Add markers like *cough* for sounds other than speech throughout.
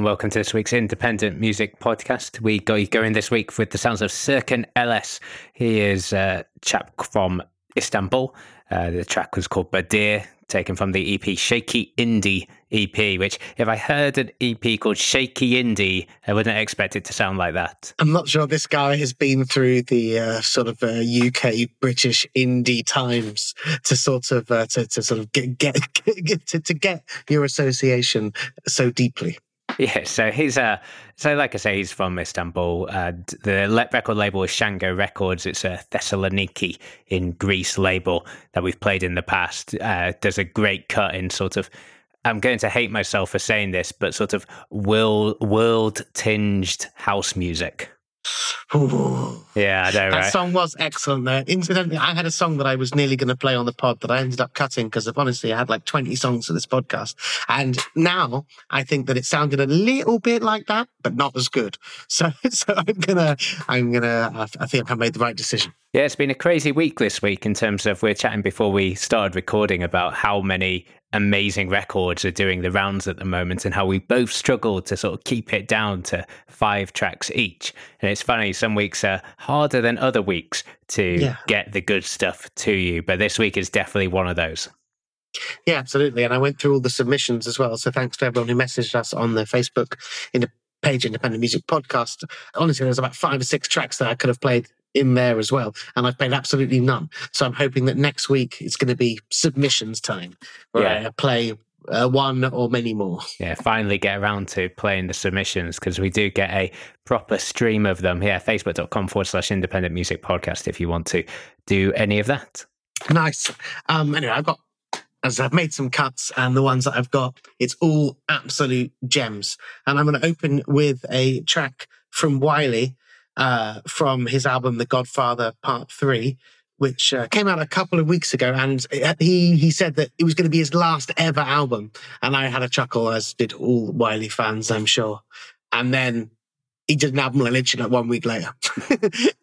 And welcome to this week's Independent Music Podcast. We go going this week with the sounds of Serkan LS. He is a chap from Istanbul. Uh, the track was called Badir, taken from the EP Shaky Indie EP, which if I heard an EP called Shaky Indie, I wouldn't expect it to sound like that. I'm not sure this guy has been through the uh, sort of uh, UK British indie times to sort of uh, to, to sort of get, get, *laughs* get to, to get your association so deeply. *laughs* Yeah, so he's uh so like I say, he's from Istanbul. Uh, the record label is Shango Records. It's a Thessaloniki in Greece label that we've played in the past. Uh, does a great cut in sort of. I'm going to hate myself for saying this, but sort of world world tinged house music. Ooh. *sighs* Yeah, I know, That song was excellent there. Incidentally, I had a song that I was nearly going to play on the pod that I ended up cutting because honestly, I had like 20 songs for this podcast. And now I think that it sounded a little bit like that, but not as good. *laughs* So, so I'm gonna, I'm gonna, I- I think I made the right decision. Yeah, it's been a crazy week this week in terms of we're chatting before we started recording about how many amazing records are doing the rounds at the moment and how we both struggled to sort of keep it down to five tracks each. And it's funny, some weeks are harder than other weeks to Yeah. get the good stuff to you, but this week is definitely one of those. Yeah, absolutely. And I went through all the submissions as well. So thanks to everyone who messaged us on the Facebook in the page Independent Music Podcast. Honestly, there's about five or six tracks that I could have played in there as well. And I've played absolutely none. So I'm hoping that next week it's going to be submissions time where Yeah. I play uh, one or many more. Yeah, finally get around to playing the submissions because we do get a proper stream of them. Yeah, facebook.com forward slash independent music podcast if you want to do any of that. Nice. Um, anyway, I've got, as I've made some cuts, and the ones that I've got, it's all absolute gems. And I'm going to open with a track from Wiley uh, from his album The Godfather Part Three, which uh, came out a couple of weeks ago. And he he said that it was going to be his last ever album, and I had a chuckle, as did all Wiley fans, I'm sure. And then he did an album literally like one week later.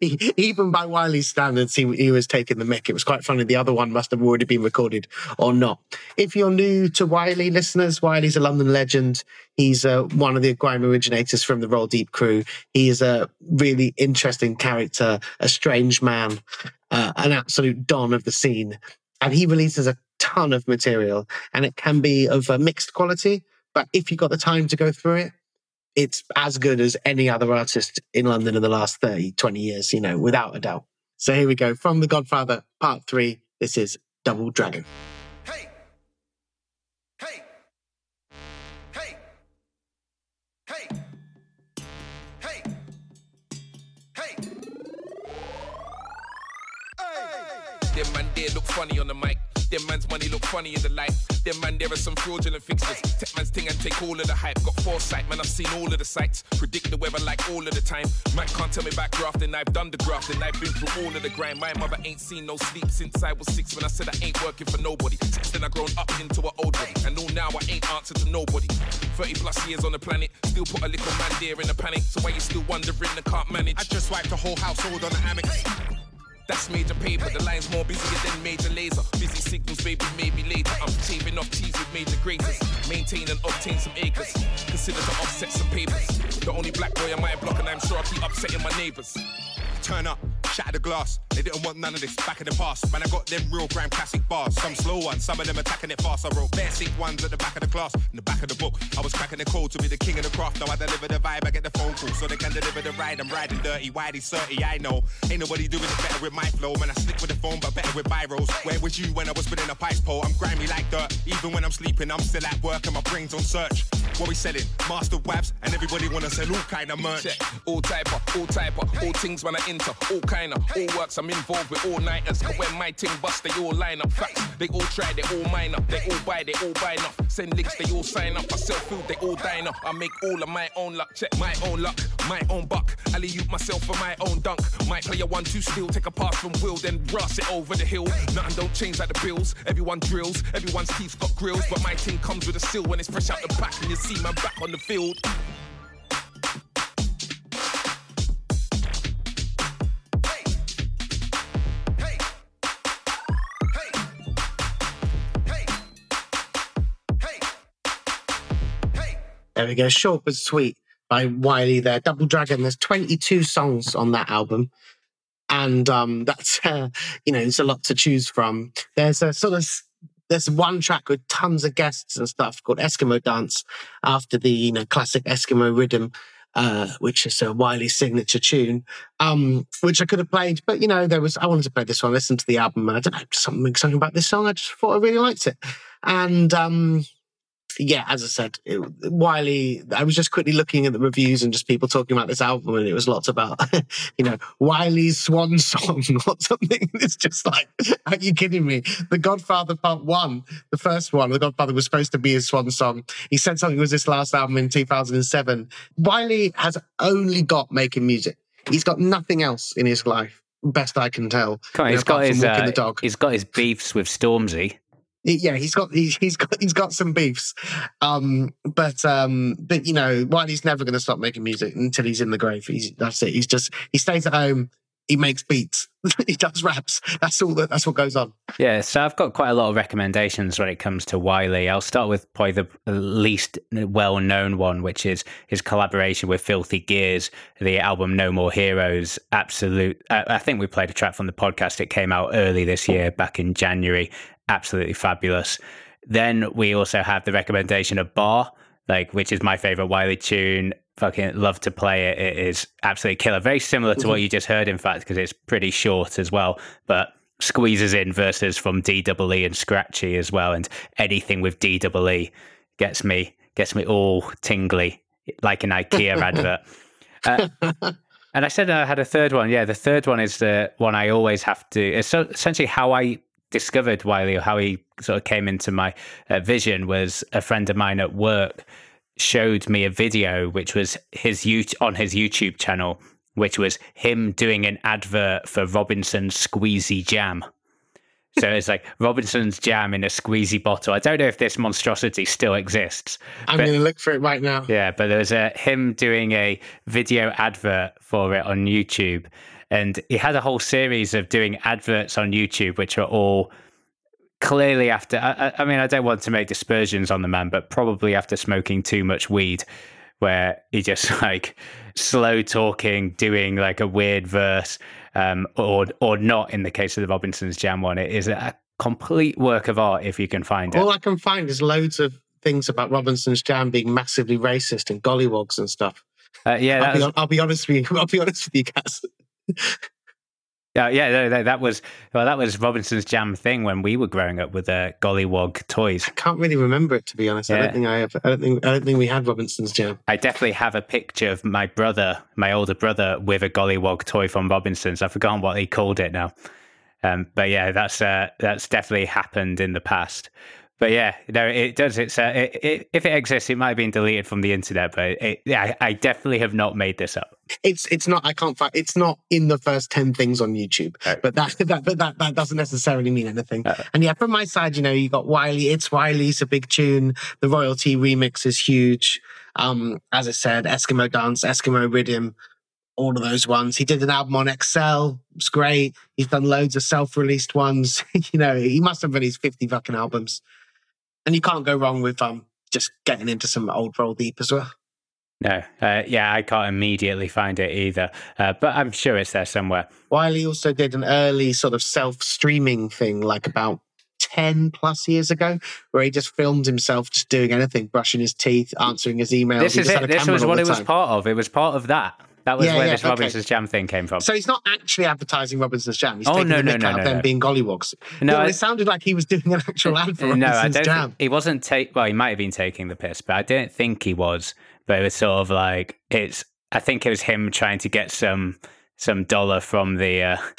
*laughs* Even by Wiley's standards, he, he was taking the mick. It was quite funny. The other one must have already been recorded or not. If you're new to Wiley listeners, Wiley's a London legend. He's uh, one of the grime originators from the Roll Deep crew. He is a really interesting character, a strange man, uh, an absolute don of the scene. And he releases a ton of material and it can be of a mixed quality. But if you've got the time to go through it, it's as good as any other artist in London in the last 30, 20 years, you know, without a doubt. So here we go. From The Godfather, part three. This is Double Dragon. Hey! Hey! Hey! Hey! Hey! Hey! Them man there look funny on the mic. Them man's money look funny in the light. Them man there are some fraudulent fixtures. Tech man's thing and take all of the hype. Got foresight, man. I've seen all of the sights. Predict the weather like all of the time. Man can't tell me about grafting. I've done the grafting. I've been through all of the grind. My mother ain't seen no sleep since I was six. When I said I ain't working for nobody. Since then I grown up into an old body. And know now I ain't answer to nobody. 30 plus years on the planet. Still put a little man there in a panic. So why you still wondering I can't manage? I just wiped the whole household on the hammock. That's major paper, the line's more busier than major laser. Signals, baby, maybe later. I'm shaving off cheese with major graters. Maintain and obtain some acres. Consider to offset some papers. The only black boy on my block, and I'm sure I keep upsetting my neighbors. Turn up, shatter the glass. They didn't want none of this back in the past. Man, I got them real grime classic bars. Some slow ones, some of them attacking it fast. I wrote basic ones at the back of the class. In the back of the book, I was cracking the code to be the king of the craft. Now I deliver the vibe, I get the phone call. So they can deliver the ride. I'm riding dirty, widey, 30, I know. Ain't nobody doing it better with my flow. Man, I slick with the phone, but better with biros. Where was you when I was spinning a pipe pole? I'm grimy like dirt. Even when I'm sleeping, I'm still at work and my brain's on search. What we selling? Master webs, and everybody wanna sell all kind of merch. Check. All type of, all type of, all things when I enter, all kind all works. I'm involved with all nighters. Cause when my team bust, they all line up. Facts, they all try, they all mine up. They all buy, they all buy enough. Send links, they all sign up. I sell food, they all dine up. I make all of my own luck. Check my own luck, my own buck. I alley you myself for my own dunk. Might play a one two steal, take a pass from Will, then rush it over the hill. Nothing don't change like the bills. Everyone drills, everyone's teeth got grills, but my team comes with a seal when it's fresh out the back and you see my back on the field. There we go. Short but sweet by Wiley there. Double Dragon. There's 22 songs on that album. And um, *laughs* that's, uh, you know, it's a lot to choose from. There's a sort of, there's one track with tons of guests and stuff called Eskimo Dance after the, you know, classic Eskimo rhythm. Uh, which is a Wiley signature tune, um, which I could have played, but you know, there was I wanted to play this one, listen to the album, and I don't know something something about this song. I just thought I really liked it, and um, yeah, as I said, it, Wiley, I was just quickly looking at the reviews and just people talking about this album, and it was lots about, *laughs* you know, Wiley's swan song *laughs* or something. It's just like, are you kidding me? The Godfather Part One, the first one, The Godfather was supposed to be his swan song. He said something was his last album in 2007. Wiley has only got making music. He's got nothing else in his life, best I can tell. On, you he's know, got his uh, the dog. he's got his beefs with Stormzy. Yeah, he's got he's, he's got he's got some beefs, um, but um, but you know, Wiley's never going to stop making music until he's in the grave. He's that's it. He's just he stays at home. He makes beats. *laughs* he does raps. That's all. That, that's what goes on. Yeah, so I've got quite a lot of recommendations when it comes to Wiley. I'll start with probably the least well known one, which is his collaboration with Filthy Gears, the album No More Heroes. Absolute. I, I think we played a track from the podcast. It came out early this year, back in January. Absolutely fabulous. Then we also have the recommendation of Bar, like which is my favorite Wiley tune. Fucking love to play it. It is absolutely killer. Very similar to what you just heard, in fact, because it's pretty short as well, but squeezes in verses from DWE and Scratchy as well, and anything with DWE gets me gets me all tingly like an IKEA *laughs* advert. Uh, and I said I had a third one. Yeah, the third one is the one I always have to. It's essentially how I discovered Wiley or how he sort of came into my uh, vision was a friend of mine at work showed me a video which was his on his YouTube channel, which was him doing an advert for Robinson's Squeezy Jam. So it's like Robinson's Jam in a squeezy bottle. I don't know if this monstrosity still exists. I'm going to look for it right now. yeah, but there was a him doing a video advert for it on YouTube, and he had a whole series of doing adverts on YouTube, which are all clearly after. I, I- mean, I don't want to make dispersions on the man, but probably after smoking too much weed, where he just *laughs* like slow talking, doing like a weird verse, um, or or not. In the case of the Robinson's Jam one, it is a complete work of art if you can find it. All I can find is loads of things about Robinson's Jam being massively racist and gollywogs and stuff. Uh, yeah, I'll be, was- I'll be honest with you. *laughs* I'll be honest with you, Cass. Yeah, yeah, no, that was well, that was Robinson's Jam thing when we were growing up with uh, Gollywog toys. I can't really remember it to be honest. I don't think I have. I don't think. I don't think we had Robinson's Jam. I definitely have a picture of my brother, my older brother, with a Gollywog toy from Robinson's. I've forgotten what he called it now, um, but yeah, that's uh, that's definitely happened in the past. But yeah, no, it does. It's uh, it, it, if it exists, it might have been deleted from the internet, but it, yeah, I, I definitely have not made this up. It's it's not. I can't find. It's not in the first ten things on YouTube. But that *laughs* that but that that doesn't necessarily mean anything. And yeah, from my side, you know, you got Wiley. It's Wiley's a big tune. The royalty remix is huge. Um, as I said, Eskimo Dance, Eskimo Rhythm, all of those ones. He did an album on XL. It's great. He's done loads of self-released ones. *laughs* you know, he must have released fifty fucking albums. And you can't go wrong with um just getting into some old roll deep as well. No, uh, yeah, I can't immediately find it either, uh, but I'm sure it's there somewhere. Wiley also did an early sort of self streaming thing, like about 10 plus years ago, where he just filmed himself just doing anything, brushing his teeth, answering his emails. This is it. This was what it was part of. It was part of that. That was Yeah, where yeah, this okay. Robinson's Jam thing came from. So he's not actually advertising Robinson's Jam. He's Oh, taking no, the no, mick no, out no, of them no. being gollywogs. No, No, I- it sounded like he was doing an actual ad for *laughs* no, I don't. Jam. Think, he wasn't take. Well, he might have been taking the piss, but I don't think he was. But it was sort of like it's. I think it was him trying to get some some dollar from the. Uh, *laughs*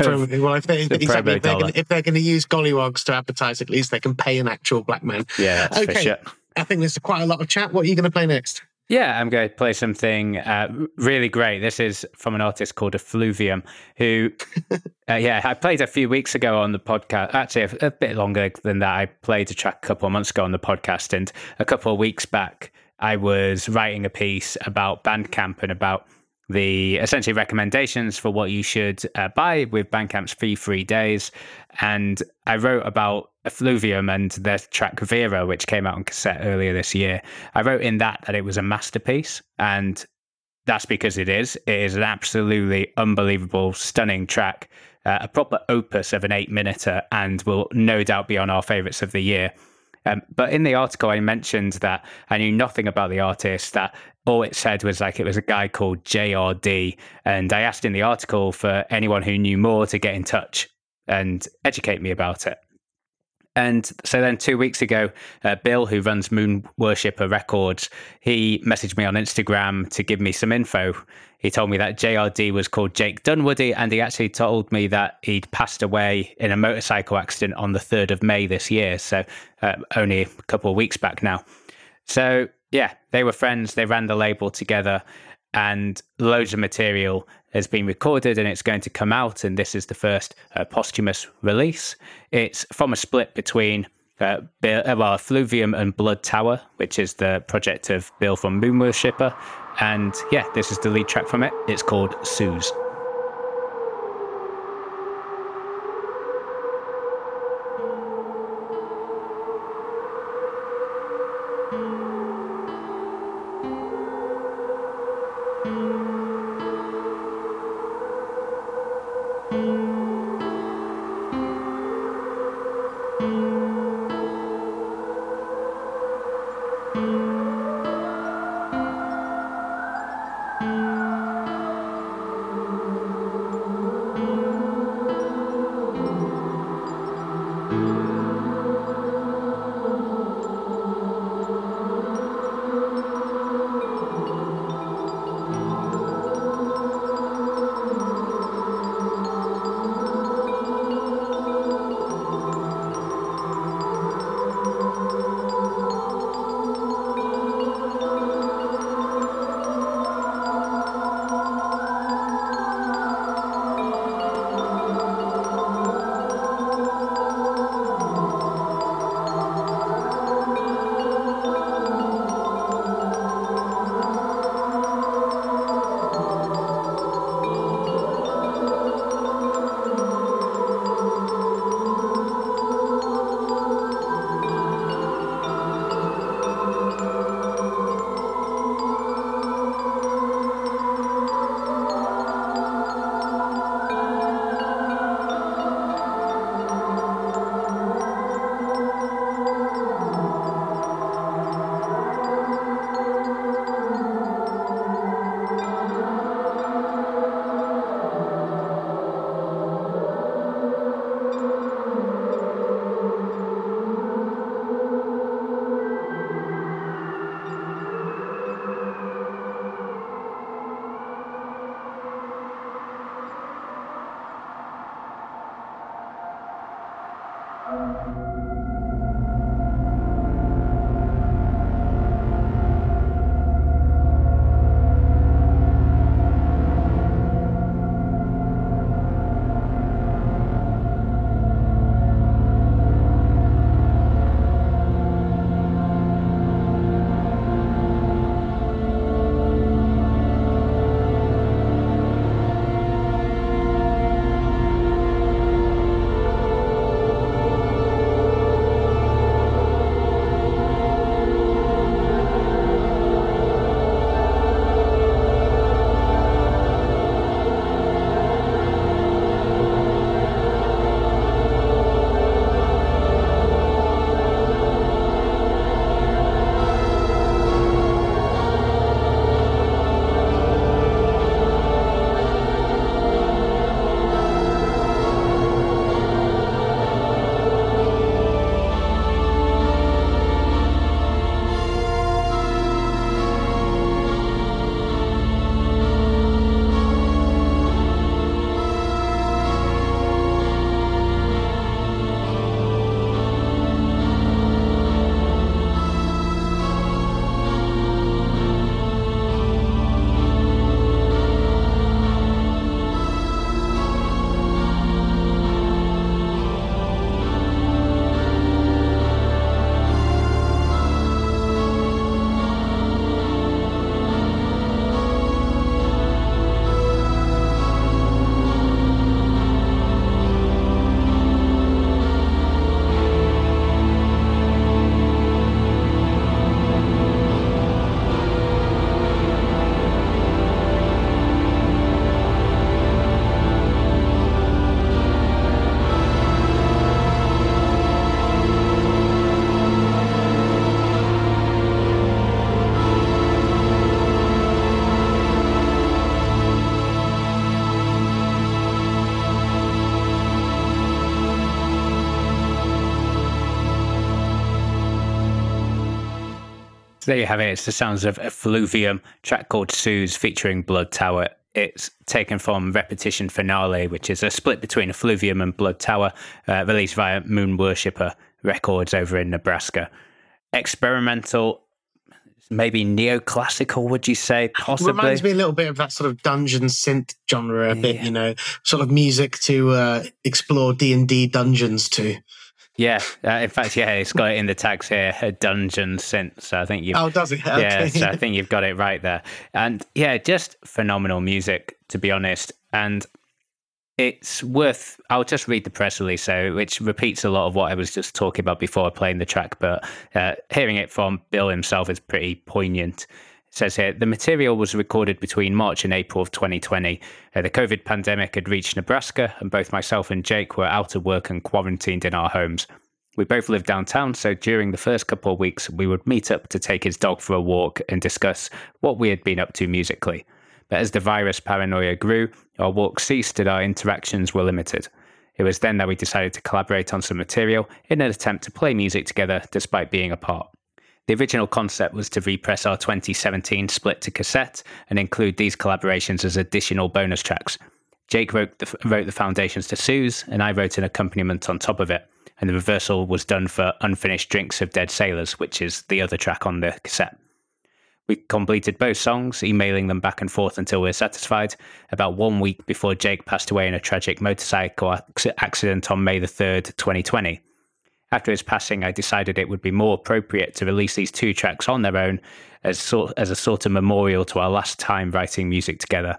well, if, they, The promo if they're gonna- if they're going to use gollywogs to advertise, at least they can pay an actual black man. yeah, that's for Okay. sure. I think there's quite a lot of chat. What are you going to play next? Yeah, I'm going to play something uh, really great. This is from an artist called Effluvium, who, *laughs* uh, yeah, I played a few weeks ago on the podcast. Actually, a, a bit longer than that. I played a track a couple of months ago on the podcast, and a couple of weeks back, I was writing a piece about Bandcamp and about the essentially recommendations for what you should uh, buy with Bandcamp's free free days. And I wrote about Effluvium and their track Vera, which came out on cassette earlier this year. I wrote in that that it was a masterpiece, and that's because it is. It is an absolutely unbelievable, stunning track, uh, a proper opus of an eight minuter, and will no doubt be on our favourites of the year. Um, but in the article, I mentioned that I knew nothing about the artist, that all it said was like it was a guy called JRD. And I asked in the article for anyone who knew more to get in touch and educate me about it. And so then two weeks ago, uh, Bill, who runs Moon Worshipper Records, he messaged me on Instagram to give me some info. He told me that JRD was called Jake Dunwoody, and he actually told me that he'd passed away in a motorcycle accident on the 3rd of May this year. So uh, only a couple of weeks back now. So yeah, they were friends. They ran the label together, and loads of material has been recorded and it's going to come out. And this is the first uh, posthumous release. It's from a split between uh, Bill, uh, well, Fluvium and Blood Tower, which is the project of Bill from Moon Worshipper. And yeah, this is the lead track from it. It's called Suze. So there you have it. It's the sounds of Effluvium, track called Suze featuring Blood Tower. It's taken from Repetition Finale, which is a split between Effluvium and Blood Tower, uh, released via Moon Worshipper Records over in Nebraska. Experimental, maybe neoclassical, would you say? Possibly. It reminds me a little bit of that sort of dungeon synth genre, a bit, you know, sort of music to uh, explore D and D dungeons to. Yeah, uh, in fact, yeah, it's got it in the tags here, a dungeon synth. So I think you. Oh, does it? Okay. Yeah, so I *laughs* think you've got it right there, and yeah, just phenomenal music to be honest, and it's worth. I'll just read the press release, so which repeats a lot of what I was just talking about before playing the track, but uh, hearing it from Bill himself is pretty poignant. Says here the material was recorded between March and April of 2020. Uh, the COVID pandemic had reached Nebraska, and both myself and Jake were out of work and quarantined in our homes. We both lived downtown, so during the first couple of weeks, we would meet up to take his dog for a walk and discuss what we had been up to musically. But as the virus paranoia grew, our walks ceased and our interactions were limited. It was then that we decided to collaborate on some material in an attempt to play music together despite being apart. The original concept was to repress our 2017 split to cassette and include these collaborations as additional bonus tracks. Jake wrote the, wrote the foundations to Suze, and I wrote an accompaniment on top of it. And the reversal was done for Unfinished Drinks of Dead Sailors, which is the other track on the cassette. We completed both songs, emailing them back and forth until we were satisfied. About one week before Jake passed away in a tragic motorcycle accident on May the 3rd, 2020. After his passing, I decided it would be more appropriate to release these two tracks on their own as, sort, as a sort of memorial to our last time writing music together.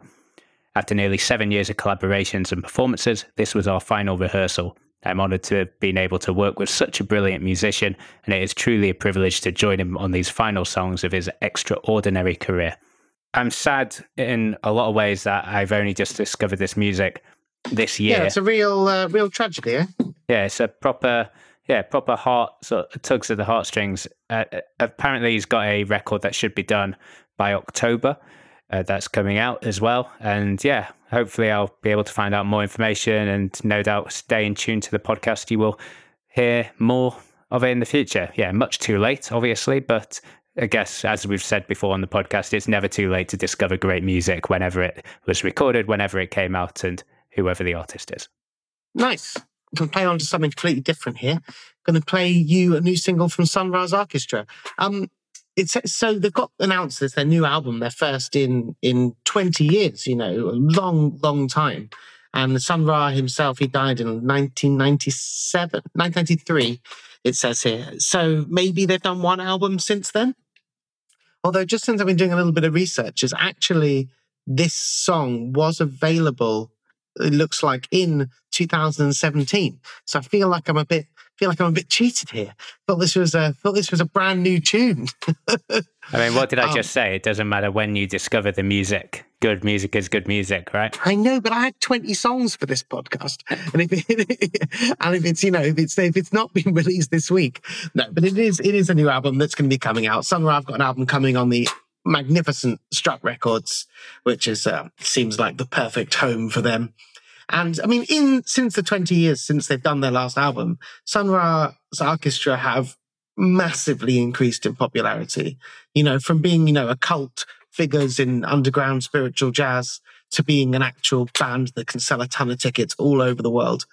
After nearly seven years of collaborations and performances, this was our final rehearsal. I'm honoured to have been able to work with such a brilliant musician, and it is truly a privilege to join him on these final songs of his extraordinary career. I'm sad in a lot of ways that I've only just discovered this music this year. Yeah, it's a real, uh, real tragedy, eh? Yeah, it's a proper, yeah, proper heart sort of tugs at the heartstrings. Uh, uh apparently, he's got a record that should be done by October. Uh, that's coming out as well, and yeah, hopefully I'll be able to find out more information and no doubt stay in tune to the podcast. You will hear more of it in the future. Yeah, much too late, obviously, but I guess as we've said before on the podcast, it's never too late to discover great music whenever it was recorded, whenever it came out, and whoever the artist is. Nice. Going to play on to something completely different here. Going to play you a new single from Sun Ra Arkestra. Um, it's so they've got announced this their new album, their first in in twenty years. You know, a long, long time. And Sun Ra himself, he died in 1997, 1993. It says here. So maybe they've done one album since then. Although just since I've been doing a little bit of research, is actually this song was available. It looks like in 2017. So I feel like I'm a bit feel like I'm a bit cheated here. Thought this was a thought this was a brand new tune. *laughs* I mean, what did I um, just say? It doesn't matter when you discover the music. Good music is good music, right? I know, but I had 20 songs for this podcast, and if it, *laughs* and if it's you know if it's if it's not been *laughs* released this week, no, but it is it is a new album that's going to be coming out. Somewhere I've got an album coming on the magnificent Strut Records, which is uh, seems like the perfect home for them. And I mean, in since the 20 years since they've done their last album, Sun Ra's orchestra have massively increased in popularity. You know, from being, you know, a cult figures in underground spiritual jazz to being an actual band that can sell a ton of tickets all over the world.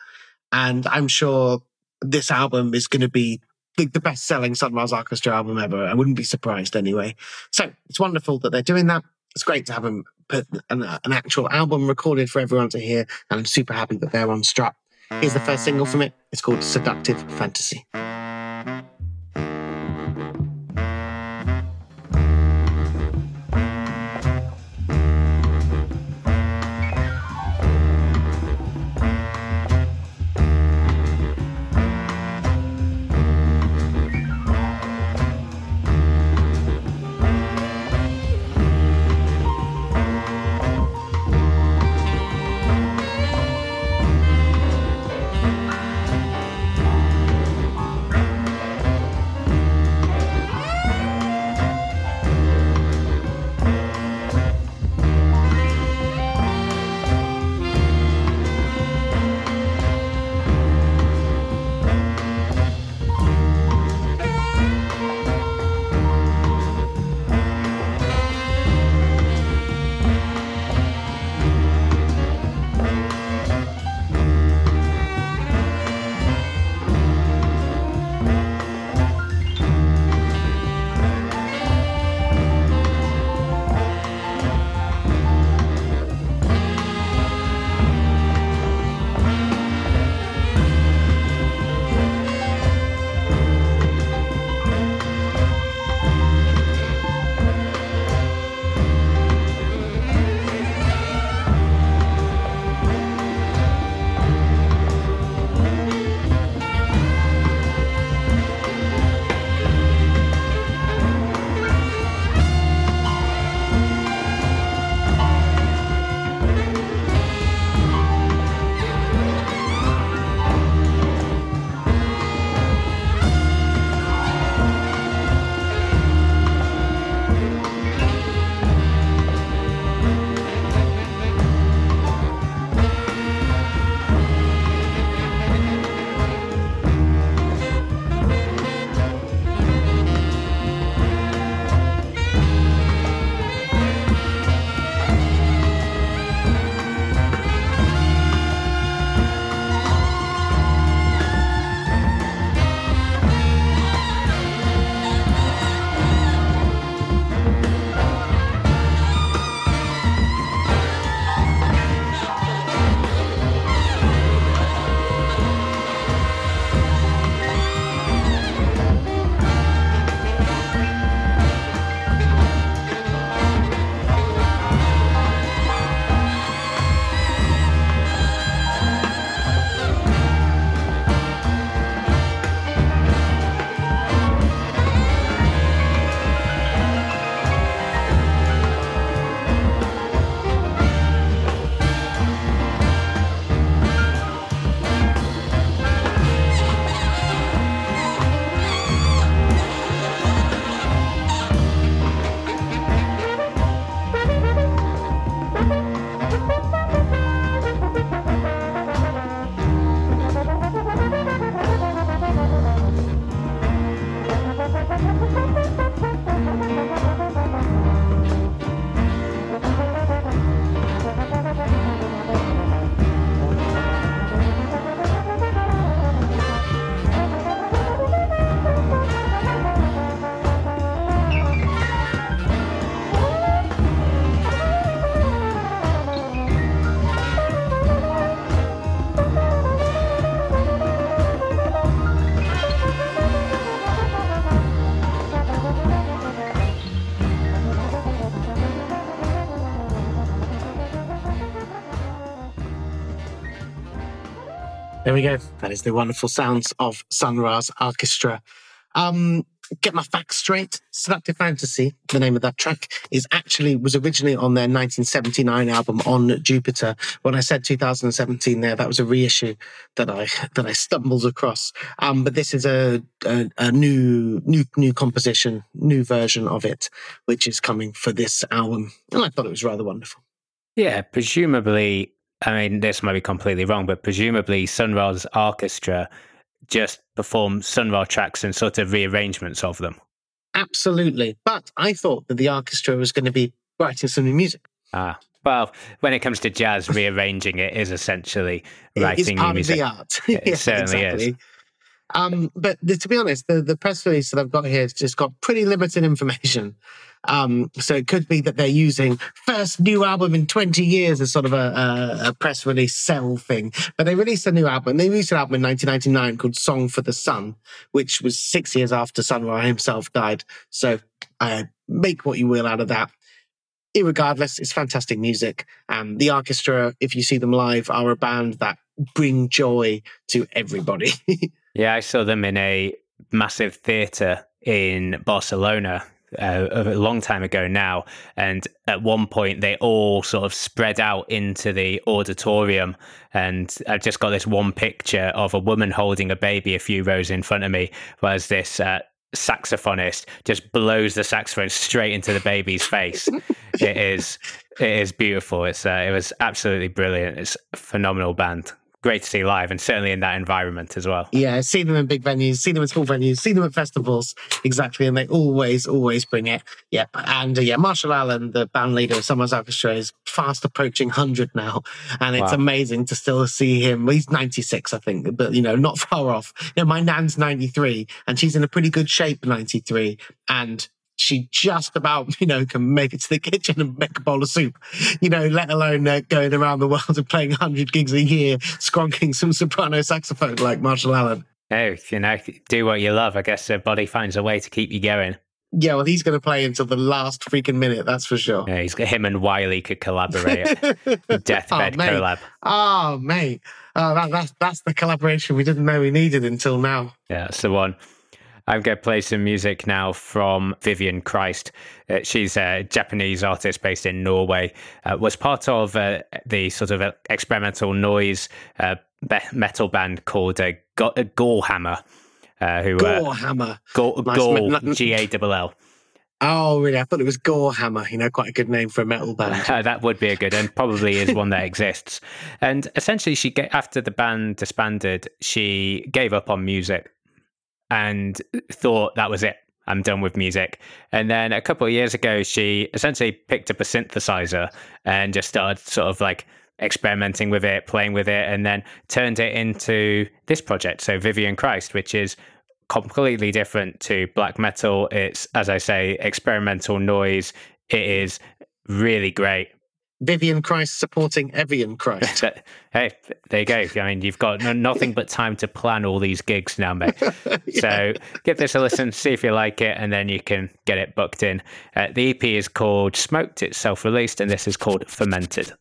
And I'm sure this album is going to be the, the best selling Sun Ra's Orchestra album ever. I wouldn't be surprised anyway. So it's wonderful that they're doing that. It's great to have them put an, an, actual album recorded for everyone to hear, and I'm super happy that they're on Strut. Here's the first single from it. It's called Seductive Fantasy. We go. That is the wonderful sounds of Sun Ra's Orchestra. Um, get my facts straight. Seductive Fantasy, the name of that track, is actually was originally on their 1979 album on Jupiter. When I said 2017, there that was a reissue that I that I stumbled across. Um, but this is a, a a new new new composition, new version of it, which is coming for this album, and I thought it was rather wonderful. Yeah, presumably I mean, this might be completely wrong, but presumably Sun Ra's orchestra just perform Sun Ra tracks and sort of rearrangements of them. Absolutely. But I thought that the orchestra was going to be writing some new music. Ah. Well, when it comes to jazz, rearranging it is essentially writing it's part new music. of the art. *laughs* It Yeah, certainly is. exactly. Um, but the, to be honest, the, the press release that I've got here has just got pretty limited *laughs* information. Um, so it could be that they're using first new album in 20 years as sort of a, a, a press release sell thing. But they released a new album. They released an album in 1999 called Song for the Sun, which was six years after Sun Ra himself died. So uh, make what you will out of that. Irregardless, it's fantastic music. Um, the orchestra, if you see them live, are a band that bring joy to everybody. *laughs* Yeah, I saw them in a massive theatre in Barcelona uh, a long time ago now. And at one point, they all sort of spread out into the auditorium. And I've just got this one picture of a woman holding a baby a few rows in front of me, whereas this uh, saxophonist just blows the saxophone straight into the baby's face. *laughs* it is. It is beautiful. It's uh, it was absolutely brilliant. It's a phenomenal band. Great to see live, and certainly in that environment as well. yeah, see them in big venues, see them in small venues, see them at festivals. Exactly. And they always, always bring it. Yep. And uh, yeah, Marshall Allen, the band leader of Sun Ra's Orchestra, is fast approaching 100 now. And it's Wow. amazing to still see him. He's 96, I think, but, you know, not far off. You know, my nan's 93 and she's in a pretty good shape, 93. And she just about, *laughs* you know, can make it to the kitchen and make a bowl of soup, you know, let alone uh, going around the world and playing 100 gigs a year, skronking some soprano saxophone like Marshall Allen. Oh, you know, do what you love. I guess the body finds a way to keep you going. Yeah, well, he's going to play until the last freaking minute, that's for sure. Yeah, he's him and Wiley could collaborate. *laughs* Deathbed oh, mate. collab. Oh, mate. Oh, that, that's, that's the collaboration we didn't know we needed until now. Yeah, that's the one. I'm going to play some music now from Vivian Christ. Uh, she's a Japanese artist based in Norway. Uh, was part of uh, the sort of uh, experimental noise uh, be- metal band called uh, Go- uh, Gorehammer. Uh, who Gorehammer. Go- Nice Gore me- G A L L. Oh, really? I thought it was Gorehammer. You know, quite a good name for a metal band. Uh, *laughs* that would be a good, and probably is one that exists. And essentially, she after the band disbanded, she gave up on music and thought that was it. I'm done with music. And then a couple of years ago, she essentially picked up a synthesizer and just started sort of like experimenting with it, playing with it, and then turned it into this project. So Vivian Christ, which is completely different to black metal. It's, as I say, experimental noise. It is really great. Vivian Christ supporting Evian Christ. *laughs* Hey, there you go. I mean, you've got no, nothing but time to plan all these gigs now, mate. *laughs* So give this a listen, see if you like it, and then you can get it booked in. Uh, the EP is called Smoked, it's self released, and this is called Fermented.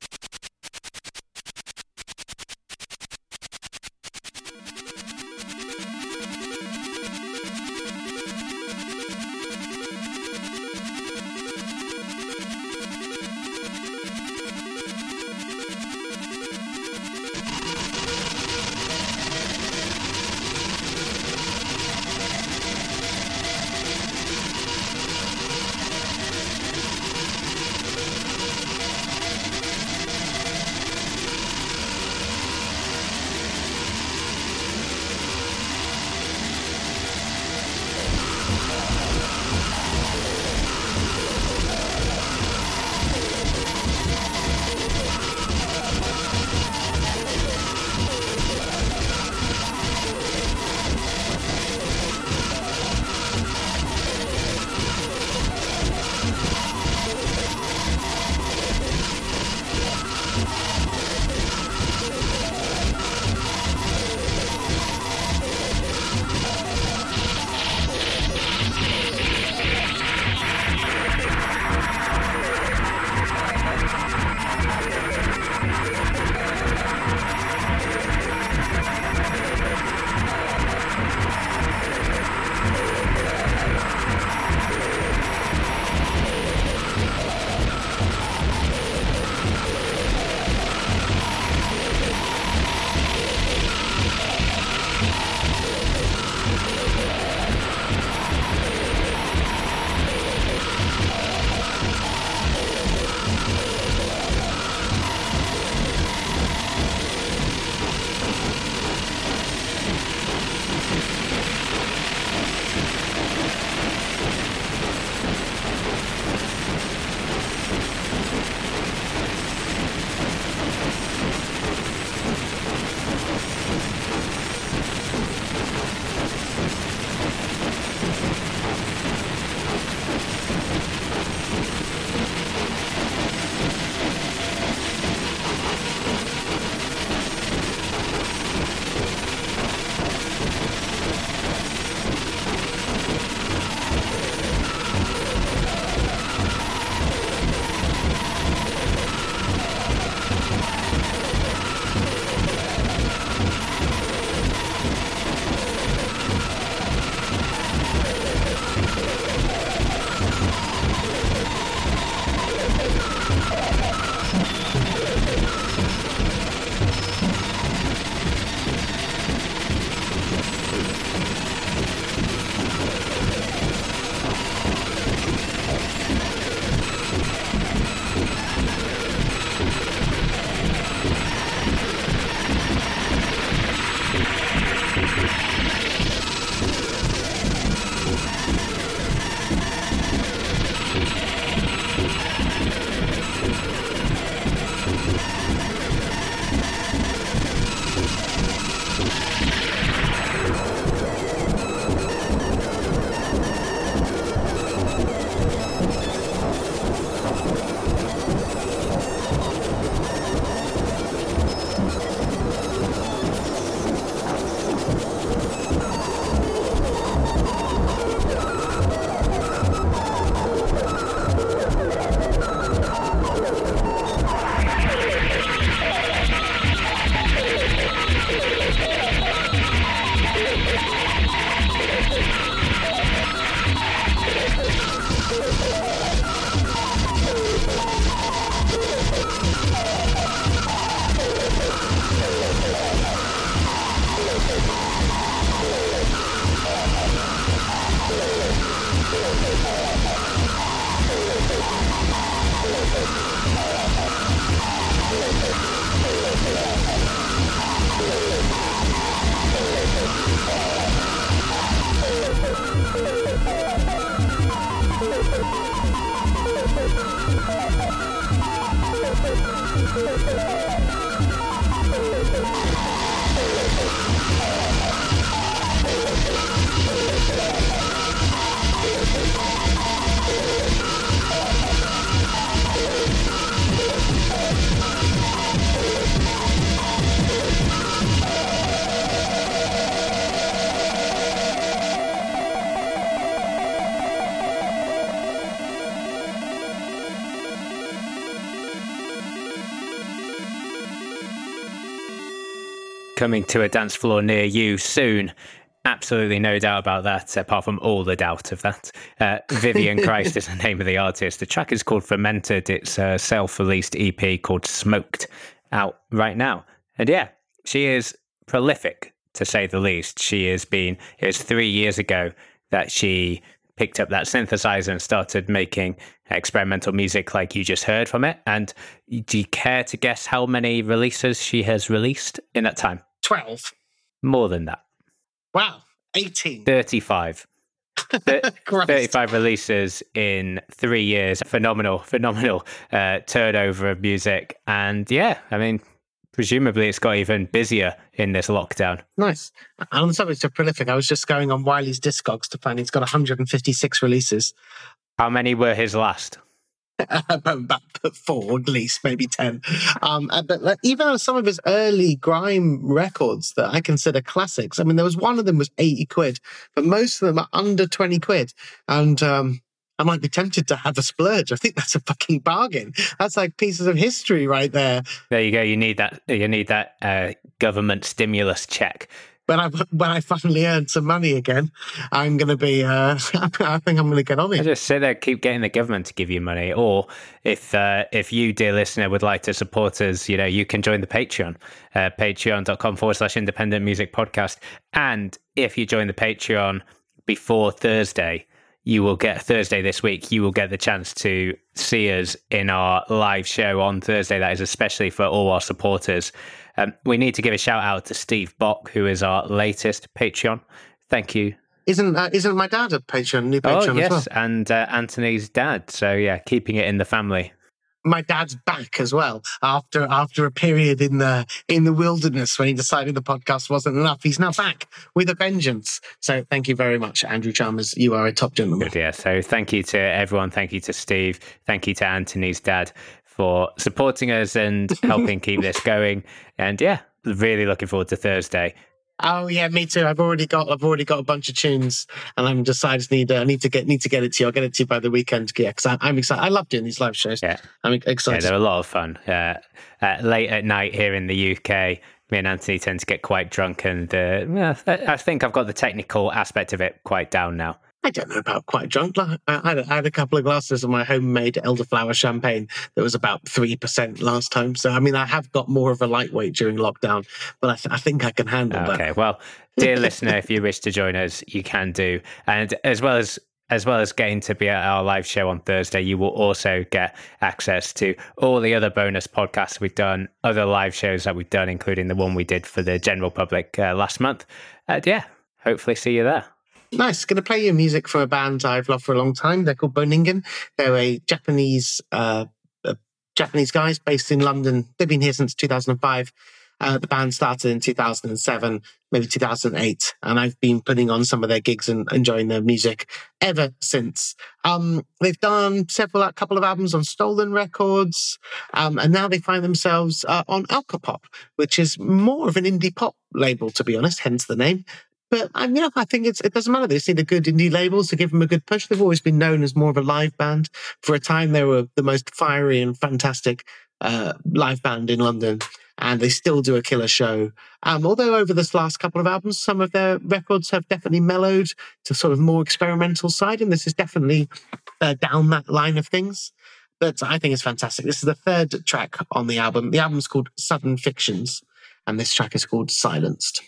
Coming to a dance floor near you soon. Absolutely no doubt about that, apart from all the doubt of that. Uh, Vivian *laughs* Christ is the name of the artist. The track is called Fermented. It's a self released EP called Smoked out right now. And yeah, she is prolific to say the least. She has been, it was three years ago that she picked up that synthesizer and started making experimental music like you just heard from it. And do you care to guess how many releases she has released in that time? 12. More than that. Wow. 18. 35. *laughs* 35 releases in three years. Phenomenal, phenomenal uh, turnover of music. And yeah, I mean, presumably it's got even busier in this lockdown. Nice. And on the subject of prolific, I was just going on Wiley's Discogs to find he's got 156 releases. How many were his last? *laughs* about four at least, maybe ten. Um, uh, but even some of his early grime records that I consider classics, I mean, there was one of them was eighty quid, but most of them are under twenty quid, and um, I might be tempted to have a splurge. I think that's a fucking bargain. That's like pieces of history right there. There you go. You need that. You need that uh, government stimulus check when I *laughs* when I finally earn some money again, I'm going to be. Uh, *laughs* I think I'm going to get on it. I just sit there, keep getting the government to give you money, or if uh, if you, dear listener, would like to support us, you know, you can join the Patreon, uh, patreon.com forward slash independent music podcast, and if you join the Patreon before Thursday. You will get Thursday this week. You will get the chance to see us in our live show on Thursday. That is especially for all our supporters. Um, we need to give a shout out to Steve Bock, who is our latest Patreon. Thank you. Isn't uh, isn't my dad a Patreon? New Patreon oh, yes, well? and uh, Anthony's dad. So yeah, keeping it in the family. My dad's back as well after after a period in the in the wilderness when he decided the podcast wasn't enough. He's now back with a vengeance. So thank you very much, Andrew Chalmers. You are a top gentleman. Good, yeah. So thank you to everyone. Thank you to Steve. Thank you to Anthony's dad for supporting us and helping keep this *laughs* going. And yeah, really looking forward to Thursday. Oh yeah, me too. I've already got I've already got a bunch of tunes, and I'm just I just need uh, I need to get need to get it to you. I'll get it to you by the weekend. Yeah, because I'm excited. I love doing these live shows. Yeah, I'm excited. Yeah, they're a lot of fun. Uh, uh, late at night here in the UK, me and Anthony tend to get quite drunk, and uh, I think I've got the technical aspect of it quite down now. I don't know about quite drunk. I had, I had, a couple of glasses of my homemade elderflower champagne that was about 3% last time. So, I mean, I have got more of a lightweight during lockdown, but I, th- I think I can handle okay, that. Okay. Well, dear listener, if you wish to join us, you can do. And as well as as well as getting to be at our live show on Thursday, you will also get access to all the other bonus podcasts we've done, other live shows that we've done, including the one we did for the general public uh, last month. And yeah, hopefully see you there. Nice. Going to play you music from a band I've loved for a long time. They're called Bo Ningen. They're a Japanese, uh, uh, Japanese guys based in London. They've been here since 2005. Uh, the band started in 2007, maybe 2008, and I've been putting on some of their gigs and enjoying their music ever since. Um, they've done several, a couple of albums on Stolen Records, um, and now they find themselves uh, on Alcopop, which is more of an indie pop label, to be honest, hence the name. But um, yeah, I think it doesn't matter. They need a good indie label to give them a good push. They've always been known as more of a live band. For a time, they were the most fiery and fantastic uh, live band in London, and they still do a killer show. Um, although over this last couple of albums, some of their records have definitely mellowed to sort of more experimental side, and this is definitely uh, down that line of things. But I think it's fantastic. This is the third track on the album. The album's called Sudden Fictions, and this track is called Silenced.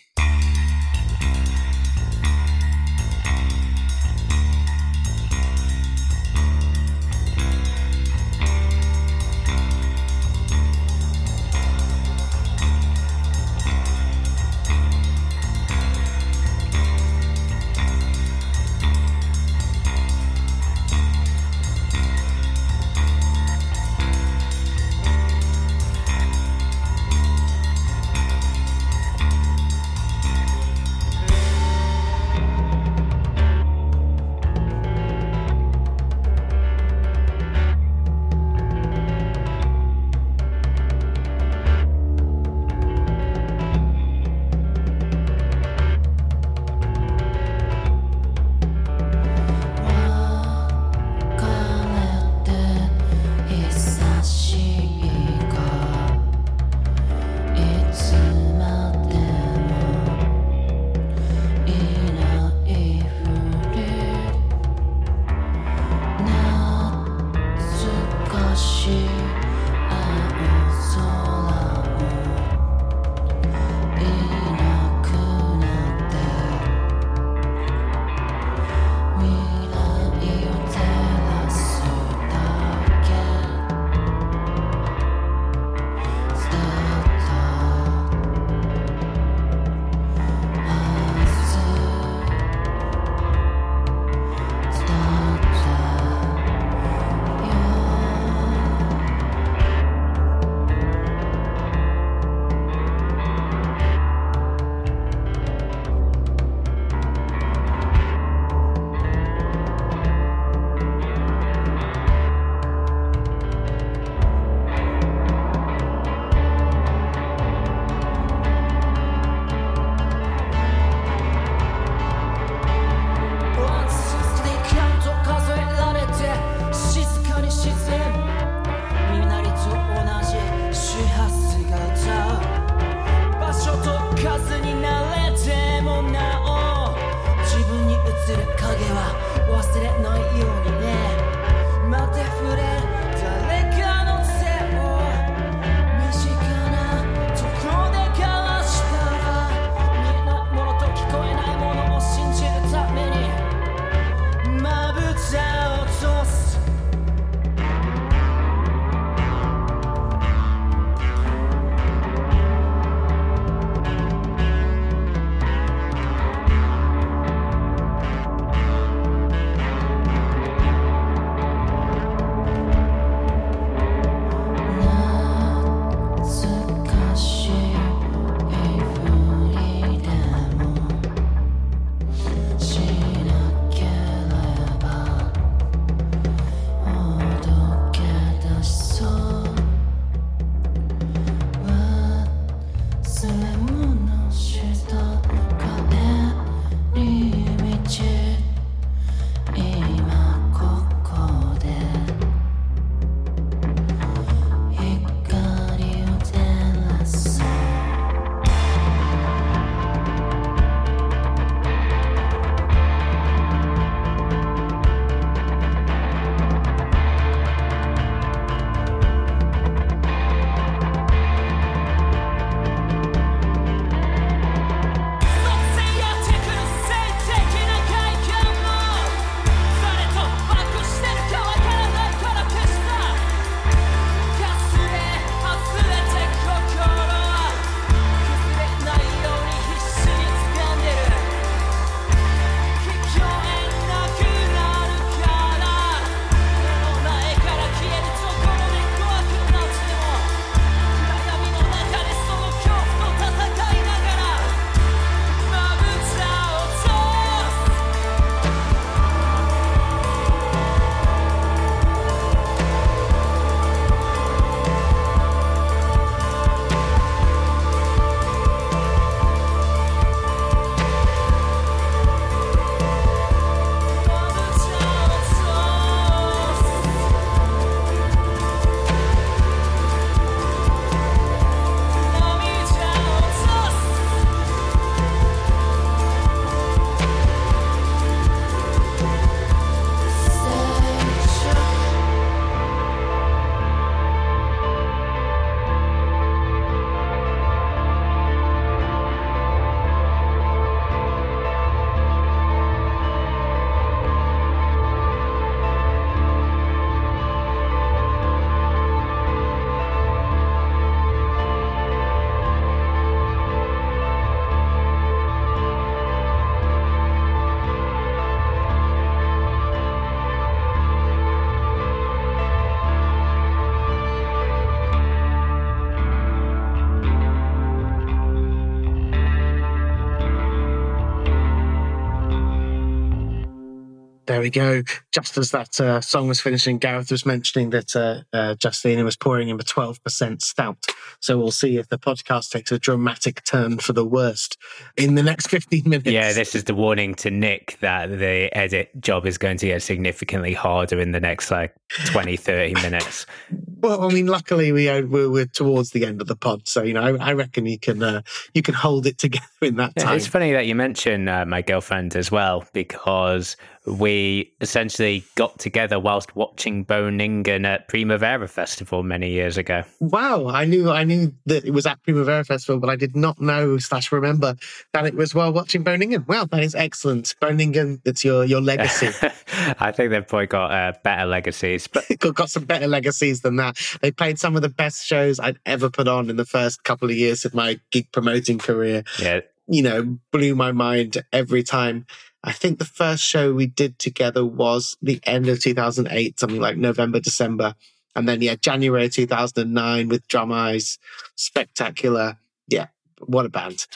We go. Just as that uh, song was finishing, Gareth was mentioning that uh, uh, Justina was pouring him a 12% stout. So we'll see if the podcast takes a dramatic turn for the worst in the next 15 minutes. Yeah, this is the warning to Nick that the edit job is going to get significantly harder in the next like 20, 30 minutes. *laughs* Well, I mean, luckily we are, we're, we're towards the end of the pod, so you know I, I reckon you can uh, you can hold it *laughs* together in that Yeah, time. it's funny that you mention uh, my girlfriend as well because we essentially got together whilst watching Bo Ningen at Primavera Festival many years ago. Wow, I knew I knew that it was at Primavera Festival, but I did not know slash remember that it was while watching Bo Ningen. Wow, that is excellent. Bo Ningen, it's your your legacy. *laughs* I think they've probably got uh, better legacies, but *laughs* got, got some better legacies than that. They played some of the best shows I'd ever put on in the first couple of years of my gig promoting career. yeah, You know, blew my mind every time. I think the first show we did together was the end of 2008, something like November, December. And then, yeah, January 2009 with Drum Eyes, spectacular. Yeah, what a band.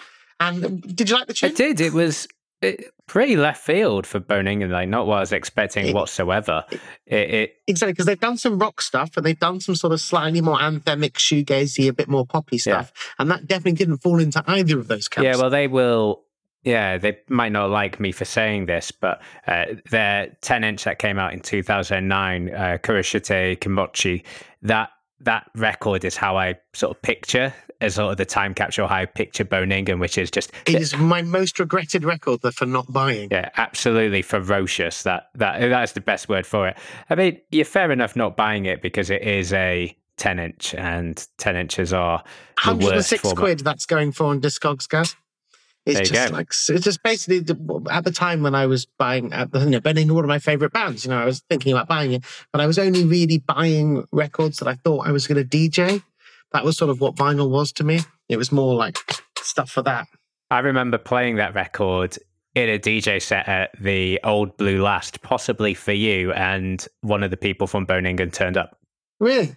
And did you like the I tune? did. It was it, pretty left field for Bo Ningen, like not what I was expecting It- whatsoever. It, it Exactly, because they've done some rock stuff and they've done some sort of slightly more anthemic, shoegazy, a bit more poppy stuff. And that definitely didn't fall into either of those camps. Yeah, well, they will. Yeah, they might not like me for saying this, but uh, their 10 inch that came out in 2009, uh, Koroshitai Kimochi, that that record is how I sort of picture as sort of the time capsule how I picture Bo Ningen, which is just It is my most regretted record for not buying. yeah, absolutely ferocious. That that that's the best word for it. I mean, you're fair enough not buying it because it is a 10 inch, and 10 inches are the 106 format. quid that's going for on Discogs, guys. It's just go. like it's just basically the- at the time when I was buying at the you know, Bo Ningen one of my favorite bands. You know, I was thinking about buying it, but I was only really buying records that I thought I was going to DJ. That was sort of what vinyl was to me. It was more like stuff for that. I remember playing that record in a DJ set at the Old Blue Last, possibly for you, and one of the people from Bo Ningen turned up. Really?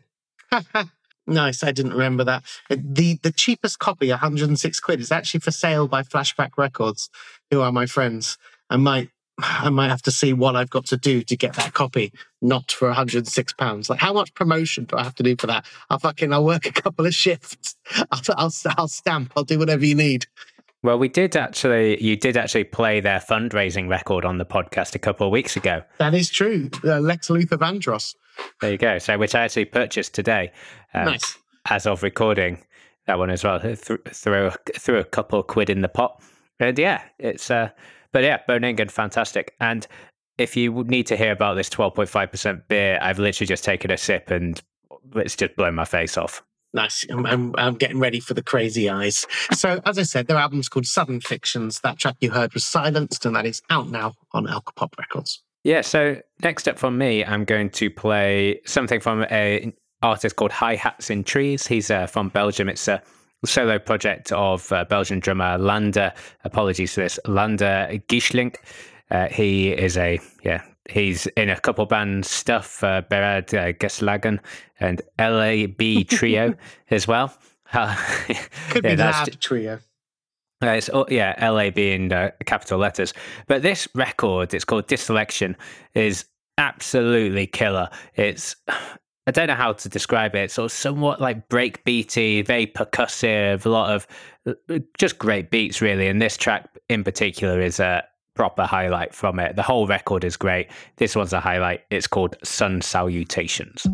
*laughs* nice. I didn't remember that. Uh, The the cheapest copy, 106 quid, is actually for sale by Flashback Records, who are my friends. I might *sighs* I might have to see what I've got to do to get that copy, not for 106 pounds. Like how much promotion do I have to do for that? I'll fucking I'll work a couple of *laughs* shifts. I'll I'll, I'll stamp. I'll do whatever you need. Well, we did actually, you did actually play their fundraising record on the podcast a couple of weeks ago. That is true. Uh, Lex Luthor Vandross. There you go. So, which I actually purchased today. um, Nice. as of recording that one as well. Th- throw threw a couple of quid in the pot, and yeah, it's uh, but yeah, Bo Ningen, fantastic. And if you need to hear about this twelve point five percent beer, I've literally just taken a sip and it's just blown my face off. Nice. I'm, I'm, I'm getting ready for the crazy eyes. So, as I said, their album's called Sudden Fictions. That track you heard was Silenced, and that is out now on Alcopop Records. Yeah. So next up from me, I'm going to play something from a artist called Hi Hats in Trees. He's uh, from Belgium. It's a solo project of uh, Belgian drummer Lander. Apologies for this, Lander Gyselinck. Uh, he is a yeah. He's in a couple band stuff, uh, Berad uh, Geslagen and LAB *laughs* Trio as well. *laughs* Could yeah, be Lab Trio. Uh, it's oh, yeah, LAB in uh, capital letters. But this record, it's called Dyslexicon, is absolutely killer. It's *sighs* I don't know how to describe it. It's sort of somewhat like breakbeaty, very percussive, a lot of uh, just great beats, really. And this track in particular is a proper highlight from it. The whole record is great. This one's a highlight. It's called Sun Salutations.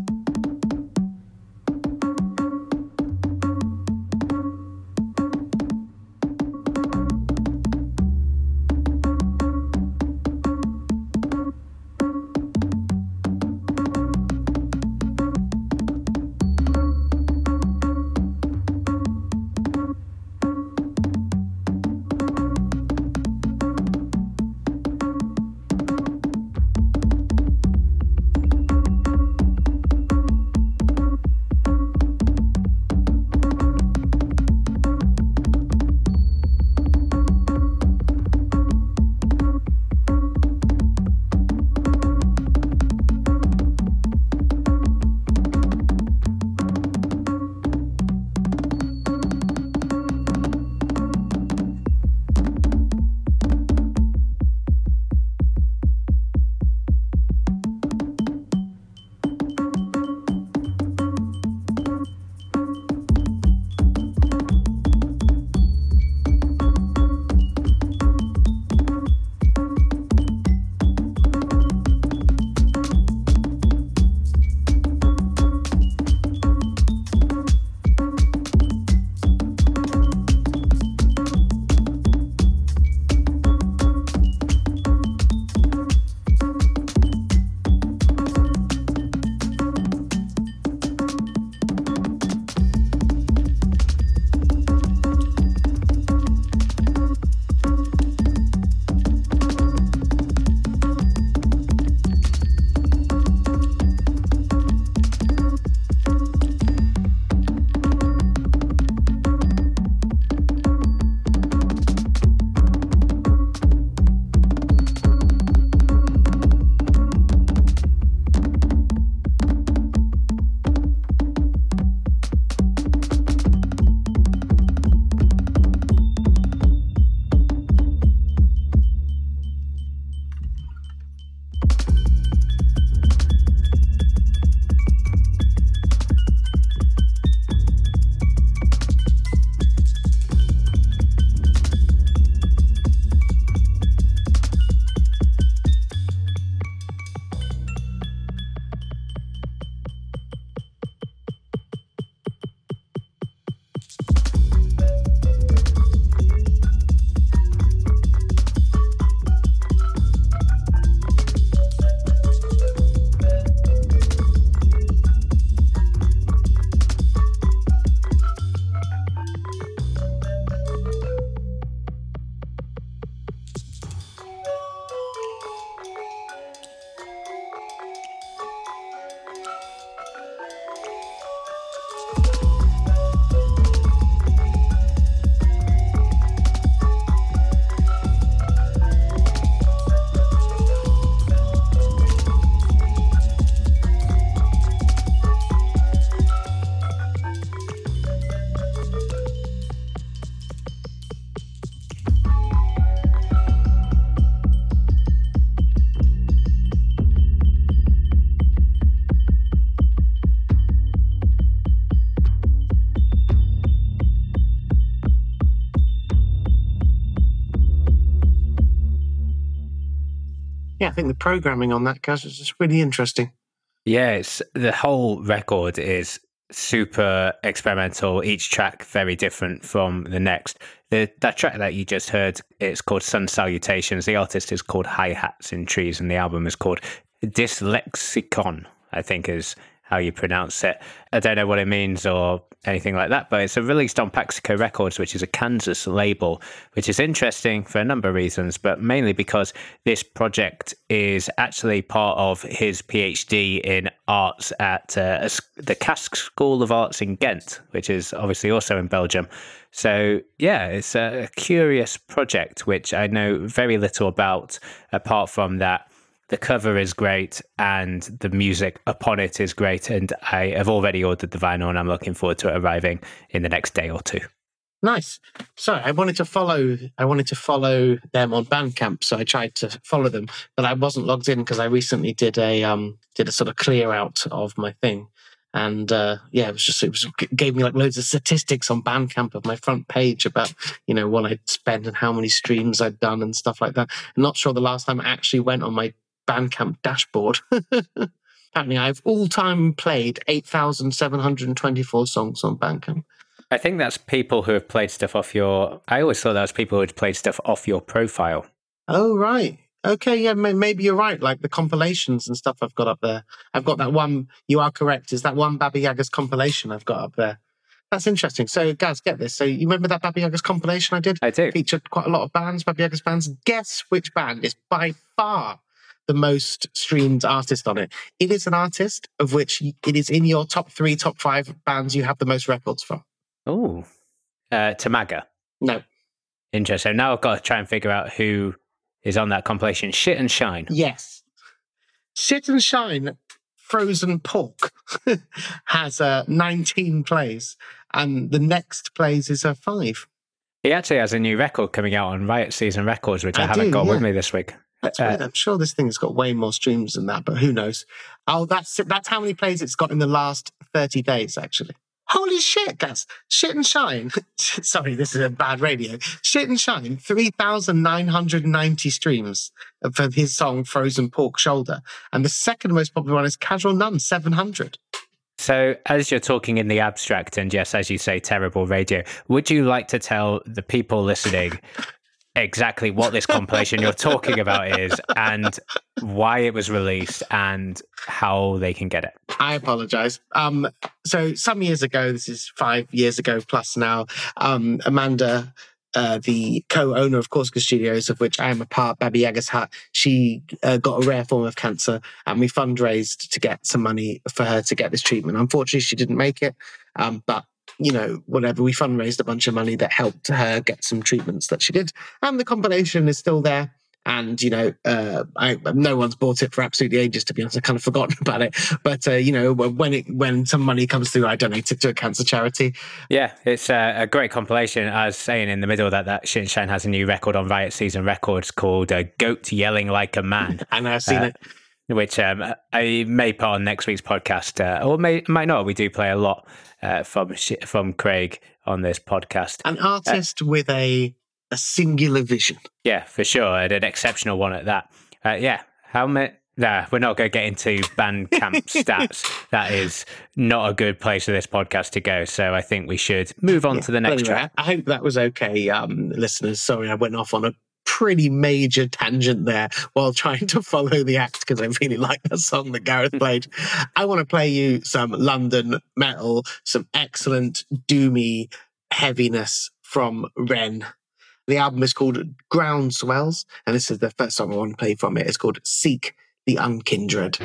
Think the programming on that, guys, is just really interesting. Yeah, it's the whole record is super experimental. Each track very different from the next. The that track that you just heard, it's called Sun Salutations. The artist is called Hi Hats in Trees, and the album is called Dyslexicon. I think is how you pronounce it. I don't know what it means or anything like that, but it's released on Paxico Records, which is a Kansas label, which is interesting for a number of reasons, but mainly because this project is actually part of his PhD in arts at uh, the Kask School of Arts in Ghent, which is obviously also in Belgium. So, yeah, it's a curious project, which I know very little about, apart from that the cover is great and the music upon it is great. And I have already ordered the vinyl and I'm looking forward to it arriving in the next day or two. Nice. So I wanted to follow. I wanted to follow them on Bandcamp, so I tried to follow them, but I wasn't logged in because I recently did a um did a sort of clear out of my thing, and uh, yeah, it was just it was gave me like loads of statistics on Bandcamp of my front page about you know what I'd spent and how many streams I'd done and stuff like that. I'm not sure the last time I actually went on my Bandcamp dashboard. *laughs* Apparently, I've all time played 8,724 songs on Bandcamp. I think that's people who have played stuff off your. I always thought that was people who had played stuff off your profile. Oh, right. Okay, yeah, maybe you're right. Like the compilations and stuff I've got up there. I've got that one, you are correct, is that one Baba Yaga's compilation I've got up there. That's interesting. So, guys, get this. So, you remember that Baba Yaga's compilation I did? I do. Featured quite a lot of bands, Baba Yaga's bands. Guess which band is by far the most streamed artist on it. It is an artist of which it is in your top three, top five bands you have the most records for. Oh, uh, Tamaga. No. Interesting. So now I've got to try and figure out who is on that compilation. Shit and Shine. Yes. Shit and Shine, Frozen Pork, *laughs* has uh, 19 plays, and the next plays is a five. He actually has a new record coming out on Riot Season Records, which I, I haven't do, got with me this week. That's Uh, weird. I'm sure this thing's got way more streams than that, but who knows? Oh, that's that's how many plays it's got in the last 30 days, actually. Holy shit, guys. Shit and Shine. *laughs* Sorry, this is a bad radio. Shit and Shine, 3,990 streams for his song Frozen Pork Shoulder. And the second most popular one is Casual Nun, 700. So, as you're talking in the abstract, and yes, as you say, terrible radio, would you like to tell the people listening exactly what this compilation you're talking about is and why it was released and how they can get it? I apologize. Um, so some years ago, this is five years ago plus now, um, Amanda, uh, the co-owner of Corsica Studios, of which I am a part, Baba Yaga's Hut, she uh, got a rare form of cancer and we fundraised to get some money for her to get this treatment. Unfortunately, she didn't make it. Um, but you know, whatever, we fundraised a bunch of money that helped her get some treatments that she did. And the compilation is still there. And, you know, uh, I, no one's bought it for absolutely ages, to be honest. I kind of forgotten *laughs* about it. But, uh, you know, when it, when some money comes through, I donate it to a cancer charity. Yeah, it's a, a great compilation. I was saying in the middle that that Shin has a new record on Riot Season Records called uh, "Goat Yelling Like a Man," *laughs* And I've seen Uh, it. Which um, I may put on next week's podcast, uh, or may might not. We do play a lot uh, from from Craig on this podcast. An artist with a, a singular vision. Yeah, for sure, and an exceptional one at that. Uh, yeah, how many? Nah, we're not going to get into Bandcamp *laughs* stats. That is not a good place for this podcast to go. So I think we should move on to the next anyway, track. I hope that was okay, um, listeners. Sorry, I went off on a pretty major tangent there while trying to follow the act because I really like that song that Gareth played. I want to play you some London metal, some excellent doomy heaviness from Wren. The album is called Groundswells, and this is the first song I want to play from it. It's called Seek the Unkindred.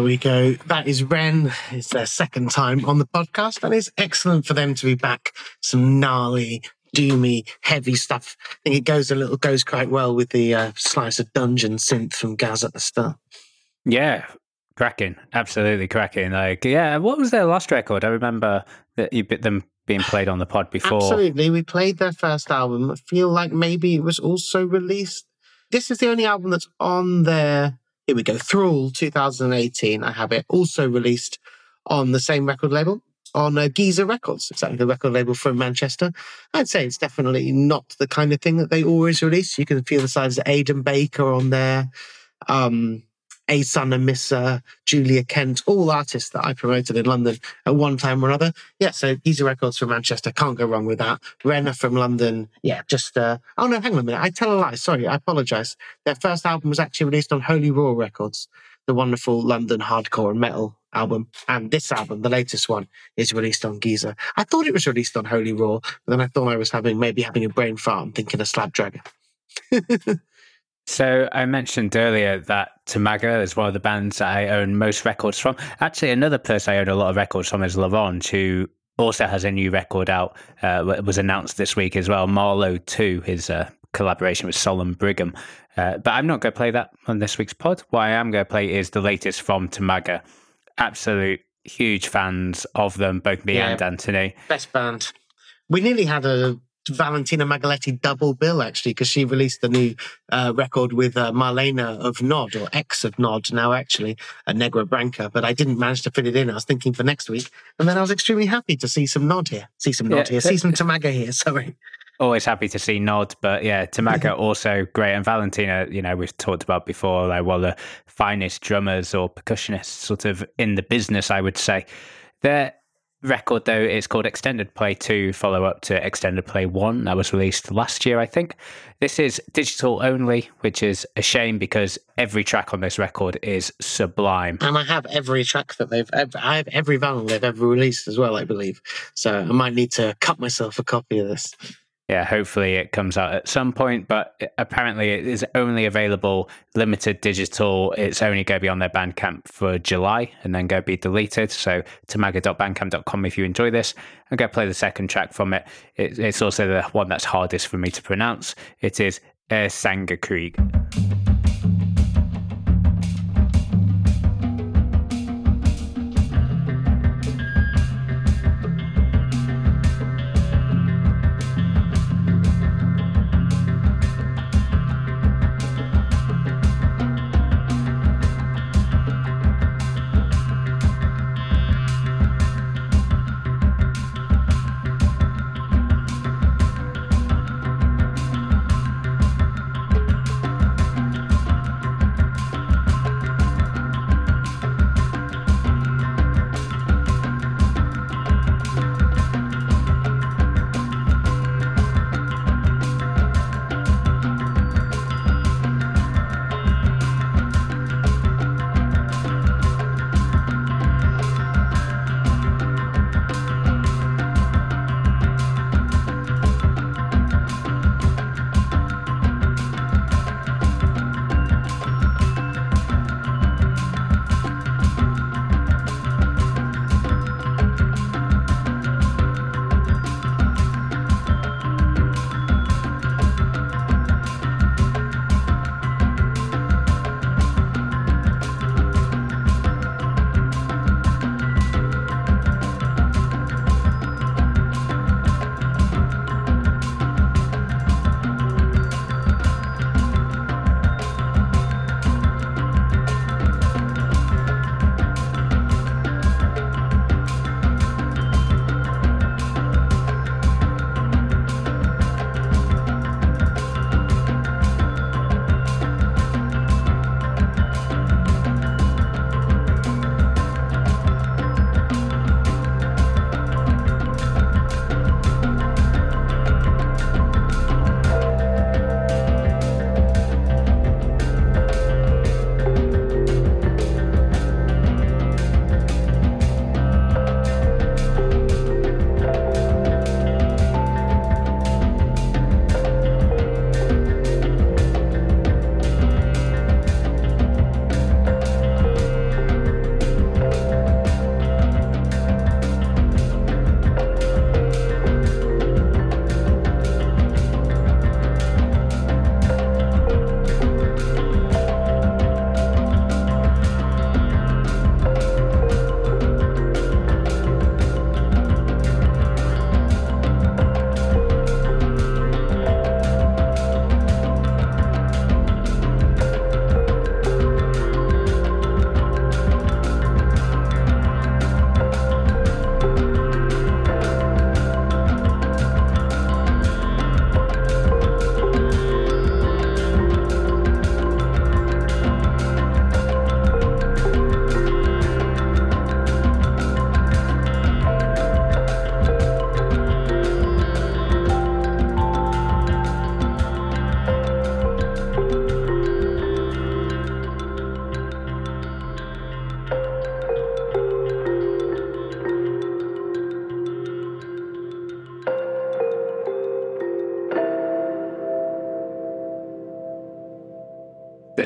There we go. That is Wren. It's their second time on the podcast, and it's excellent for them to be back. Some gnarly, doomy, heavy stuff. I think it goes a little goes quite well with the uh, slice of dungeon synth from Gaz at the start. Yeah, cracking, absolutely cracking. Like, yeah, what was their last record? I remember that you bit them being played on the pod before. Absolutely, we played their first album. I feel like maybe it was also released. This is the only album that's on their. Here we go. Thrall 2018. I have it also released on the same record label on uh, Gizeh Records. Actually the record label from Manchester. I'd say it's definitely not the kind of thing that they always release. You can feel the sides of Aidan Baker on there. Um, A-Sun Amissa uh, Julia Kent, all artists that I promoted in London at one time or another. Yeah, so Gizeh Records from Manchester, can't go wrong with that. Renner from London, yeah, just, uh, oh no, hang on a minute, I tell a lie, sorry, I apologise. Their first album was actually released on Holy Roar Records, the wonderful London hardcore and metal album. And this album, the latest one, is released on Giza. I thought it was released on Holy Raw, but then I thought I was having maybe having a brain fart and thinking of Slabdragger. *laughs* So I mentioned earlier that Tomaga is one of the bands that I own most records from. Actually, another person I own a lot of records from is L'Orange, who also has a new record out. Uh, was announced this week as well. Marlowe 2, his uh, collaboration with Solemn Brigham. Uh, but I'm not going to play that on this week's pod. What I am going to play is the latest from Tomaga. Absolute huge fans of them, both me Yeah. and Anthony. Best band. We nearly had a Valentina Magaletti double bill actually because she released the new uh, record with uh, Marlene of Gnod or ex of Gnod now actually a Negra Branca, but I didn't manage to fit it in. I was thinking for next week, and then I was extremely happy to see some Gnod here, see some Gnod Yeah. here, see some Tomaga here. *laughs* Sorry. always happy to see Gnod, but yeah, Tomaga *laughs* also great. And Valentina, you know, we've talked about before, like one of the finest drummers or percussionists sort of in the business, I would say. Their record, though, is called Extended Play 2, follow up to Extended Play 1. That was released last year, I think. This is digital only, which is a shame because every track on this record is sublime. And I have every track that they've, I have every vinyl they've ever released as well, I believe. So I might need to cut myself a copy of this. Yeah, hopefully it comes out at some point, but apparently it is only available limited digital. It's only going to be on their Bandcamp for July and then to be deleted. So tomaga.bandcamp.com if you enjoy this. I'm going to play the second track from it. it it's also the one that's hardest for me to pronounce. It is Er Sanger Krieg.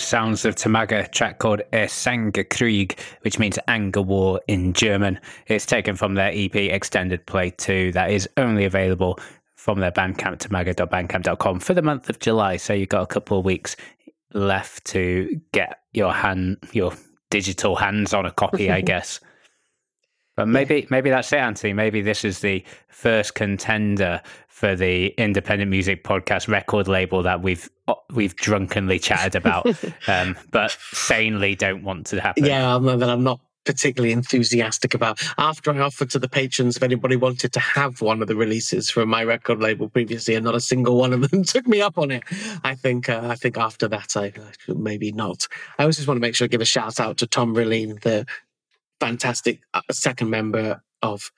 Sounds of Tomaga track called Krieg, which means anger war in German. It's taken from their EP Extended Play 2 that is only available from their Bandcamp, tomaga.bandcamp.com for the month of July. So you've got a couple of weeks left to get your hand, your digital hands on a copy, I *laughs* guess. But maybe maybe that's it, Anthony. Maybe this is the first contender for the independent music podcast record label that we've we've drunkenly chatted about, *laughs* um, but sanely don't want to happen. Yeah, I'm, that I'm not particularly enthusiastic about. After I offered to the patrons if anybody wanted to have one of the releases from my record label previously, and not a single one of them *laughs* took me up on it. I think uh, I think after that, I uh, maybe not. I always just want to make sure I give a shout out to Tom Relleen, the fantastic uh, second member of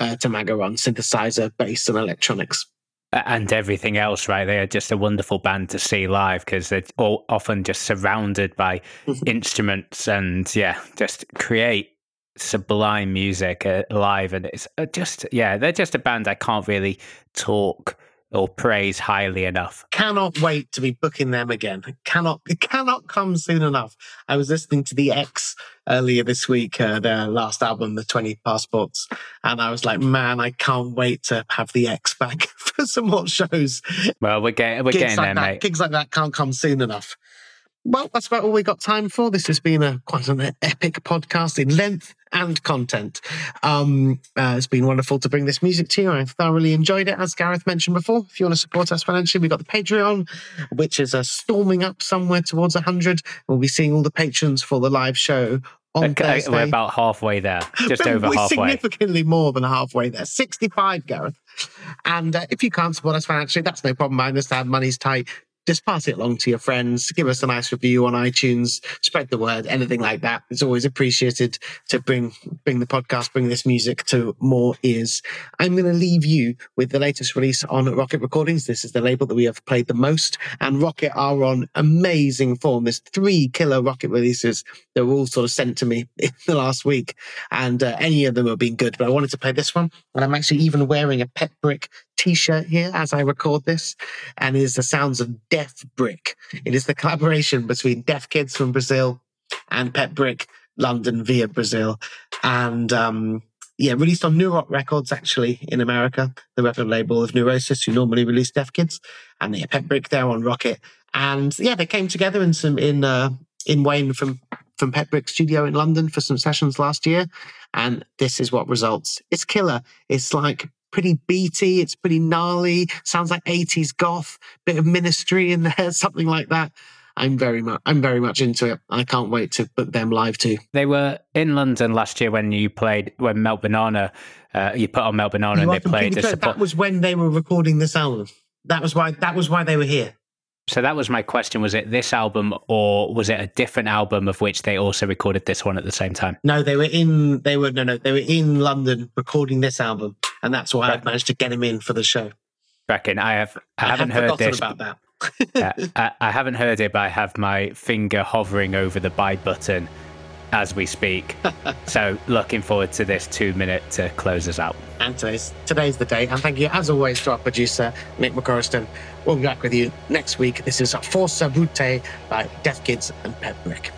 uh, Tomaga on synthesizer, bass, and electronics. And everything else, right? They are just a wonderful band to see live because they're all often just surrounded by instruments and, yeah, just create sublime music uh, live. And it's uh, just, yeah, they're just a band I can't really talk or praise highly enough. Cannot wait to be booking them again. Cannot it cannot come soon enough. I was listening to the Ex earlier this week, uh, their last album, The 20 Passports, and I was like, man, I can't wait to have the Ex back *laughs* for some more shows. Well, we're getting we're Gigs getting like there, that, mate. Gigs like that can't come soon enough. Well, that's about all we got time for. This has been a quite an epic podcast in length and content. Um, uh, it's been wonderful to bring this music to you. I thoroughly enjoyed it, as Gareth mentioned before. If you want to support us financially, we've got the Patreon, which is uh, storming up somewhere towards 100. We'll be seeing all the patrons for the live show on Okay, we're about halfway there, *laughs* just We're- over halfway. Significantly more than halfway there. 65, Gareth. And uh, if you can't support us financially, that's no problem. I understand money's tight. Just pass it along to your friends. Give us a nice review on iTunes. Spread the word. Anything like that. It's always appreciated to bring bring the podcast, bring this music to more ears. I'm going to leave you with the latest release on Rocket Recordings. This is the label that we have played the most, and Rocket are on amazing form. There's three killer Rocket releases that were all sort of sent to me *laughs* in the last week, and uh, any of them have been good. But I wanted to play this one, and I'm actually even wearing a Pet Brick T-shirt here as I record this, and is the sounds of Deaf Brick. It is the collaboration between Deaf Kids from Brazil and Pet Brick London via Brazil, and um, yeah, released on Neurot Records actually in America, the record label of Neurosis, who normally release Deaf Kids, and yeah, Pet Brick there on Rocket, and yeah, they came together in some in uh, in Wayne from from Pet Brick Studio in London for some sessions last year, and this is what results. It's killer. It's like pretty beaty. It's pretty gnarly. Sounds like 80s goth. Bit of ministry in there, *laughs* something like that. I'm very much I'm very much into it. I can't wait to book them live too. They were in London last year when you played when Melt Banana. Uh, you put on Melt Banana You and they played correct. support. That was when they were recording this album. That was why that was why they were here. So that was my question: Was it this album or was it a different album of which they also recorded this one at the same time? No, they were in they were no no, they were in London recording this album. And that's why I've managed to get him in for the show. Reckon I have. I, I haven't had heard this. about that. uh, I, I haven't heard it, but I have my finger hovering over the buy button as we speak. *laughs* so looking forward to this two minute to close us out. And today's today's the day. And thank you as always to our producer, Nick McCorriston. We'll be back with you next week. This is Forza Brute by Deaf Kids and Pet Brick.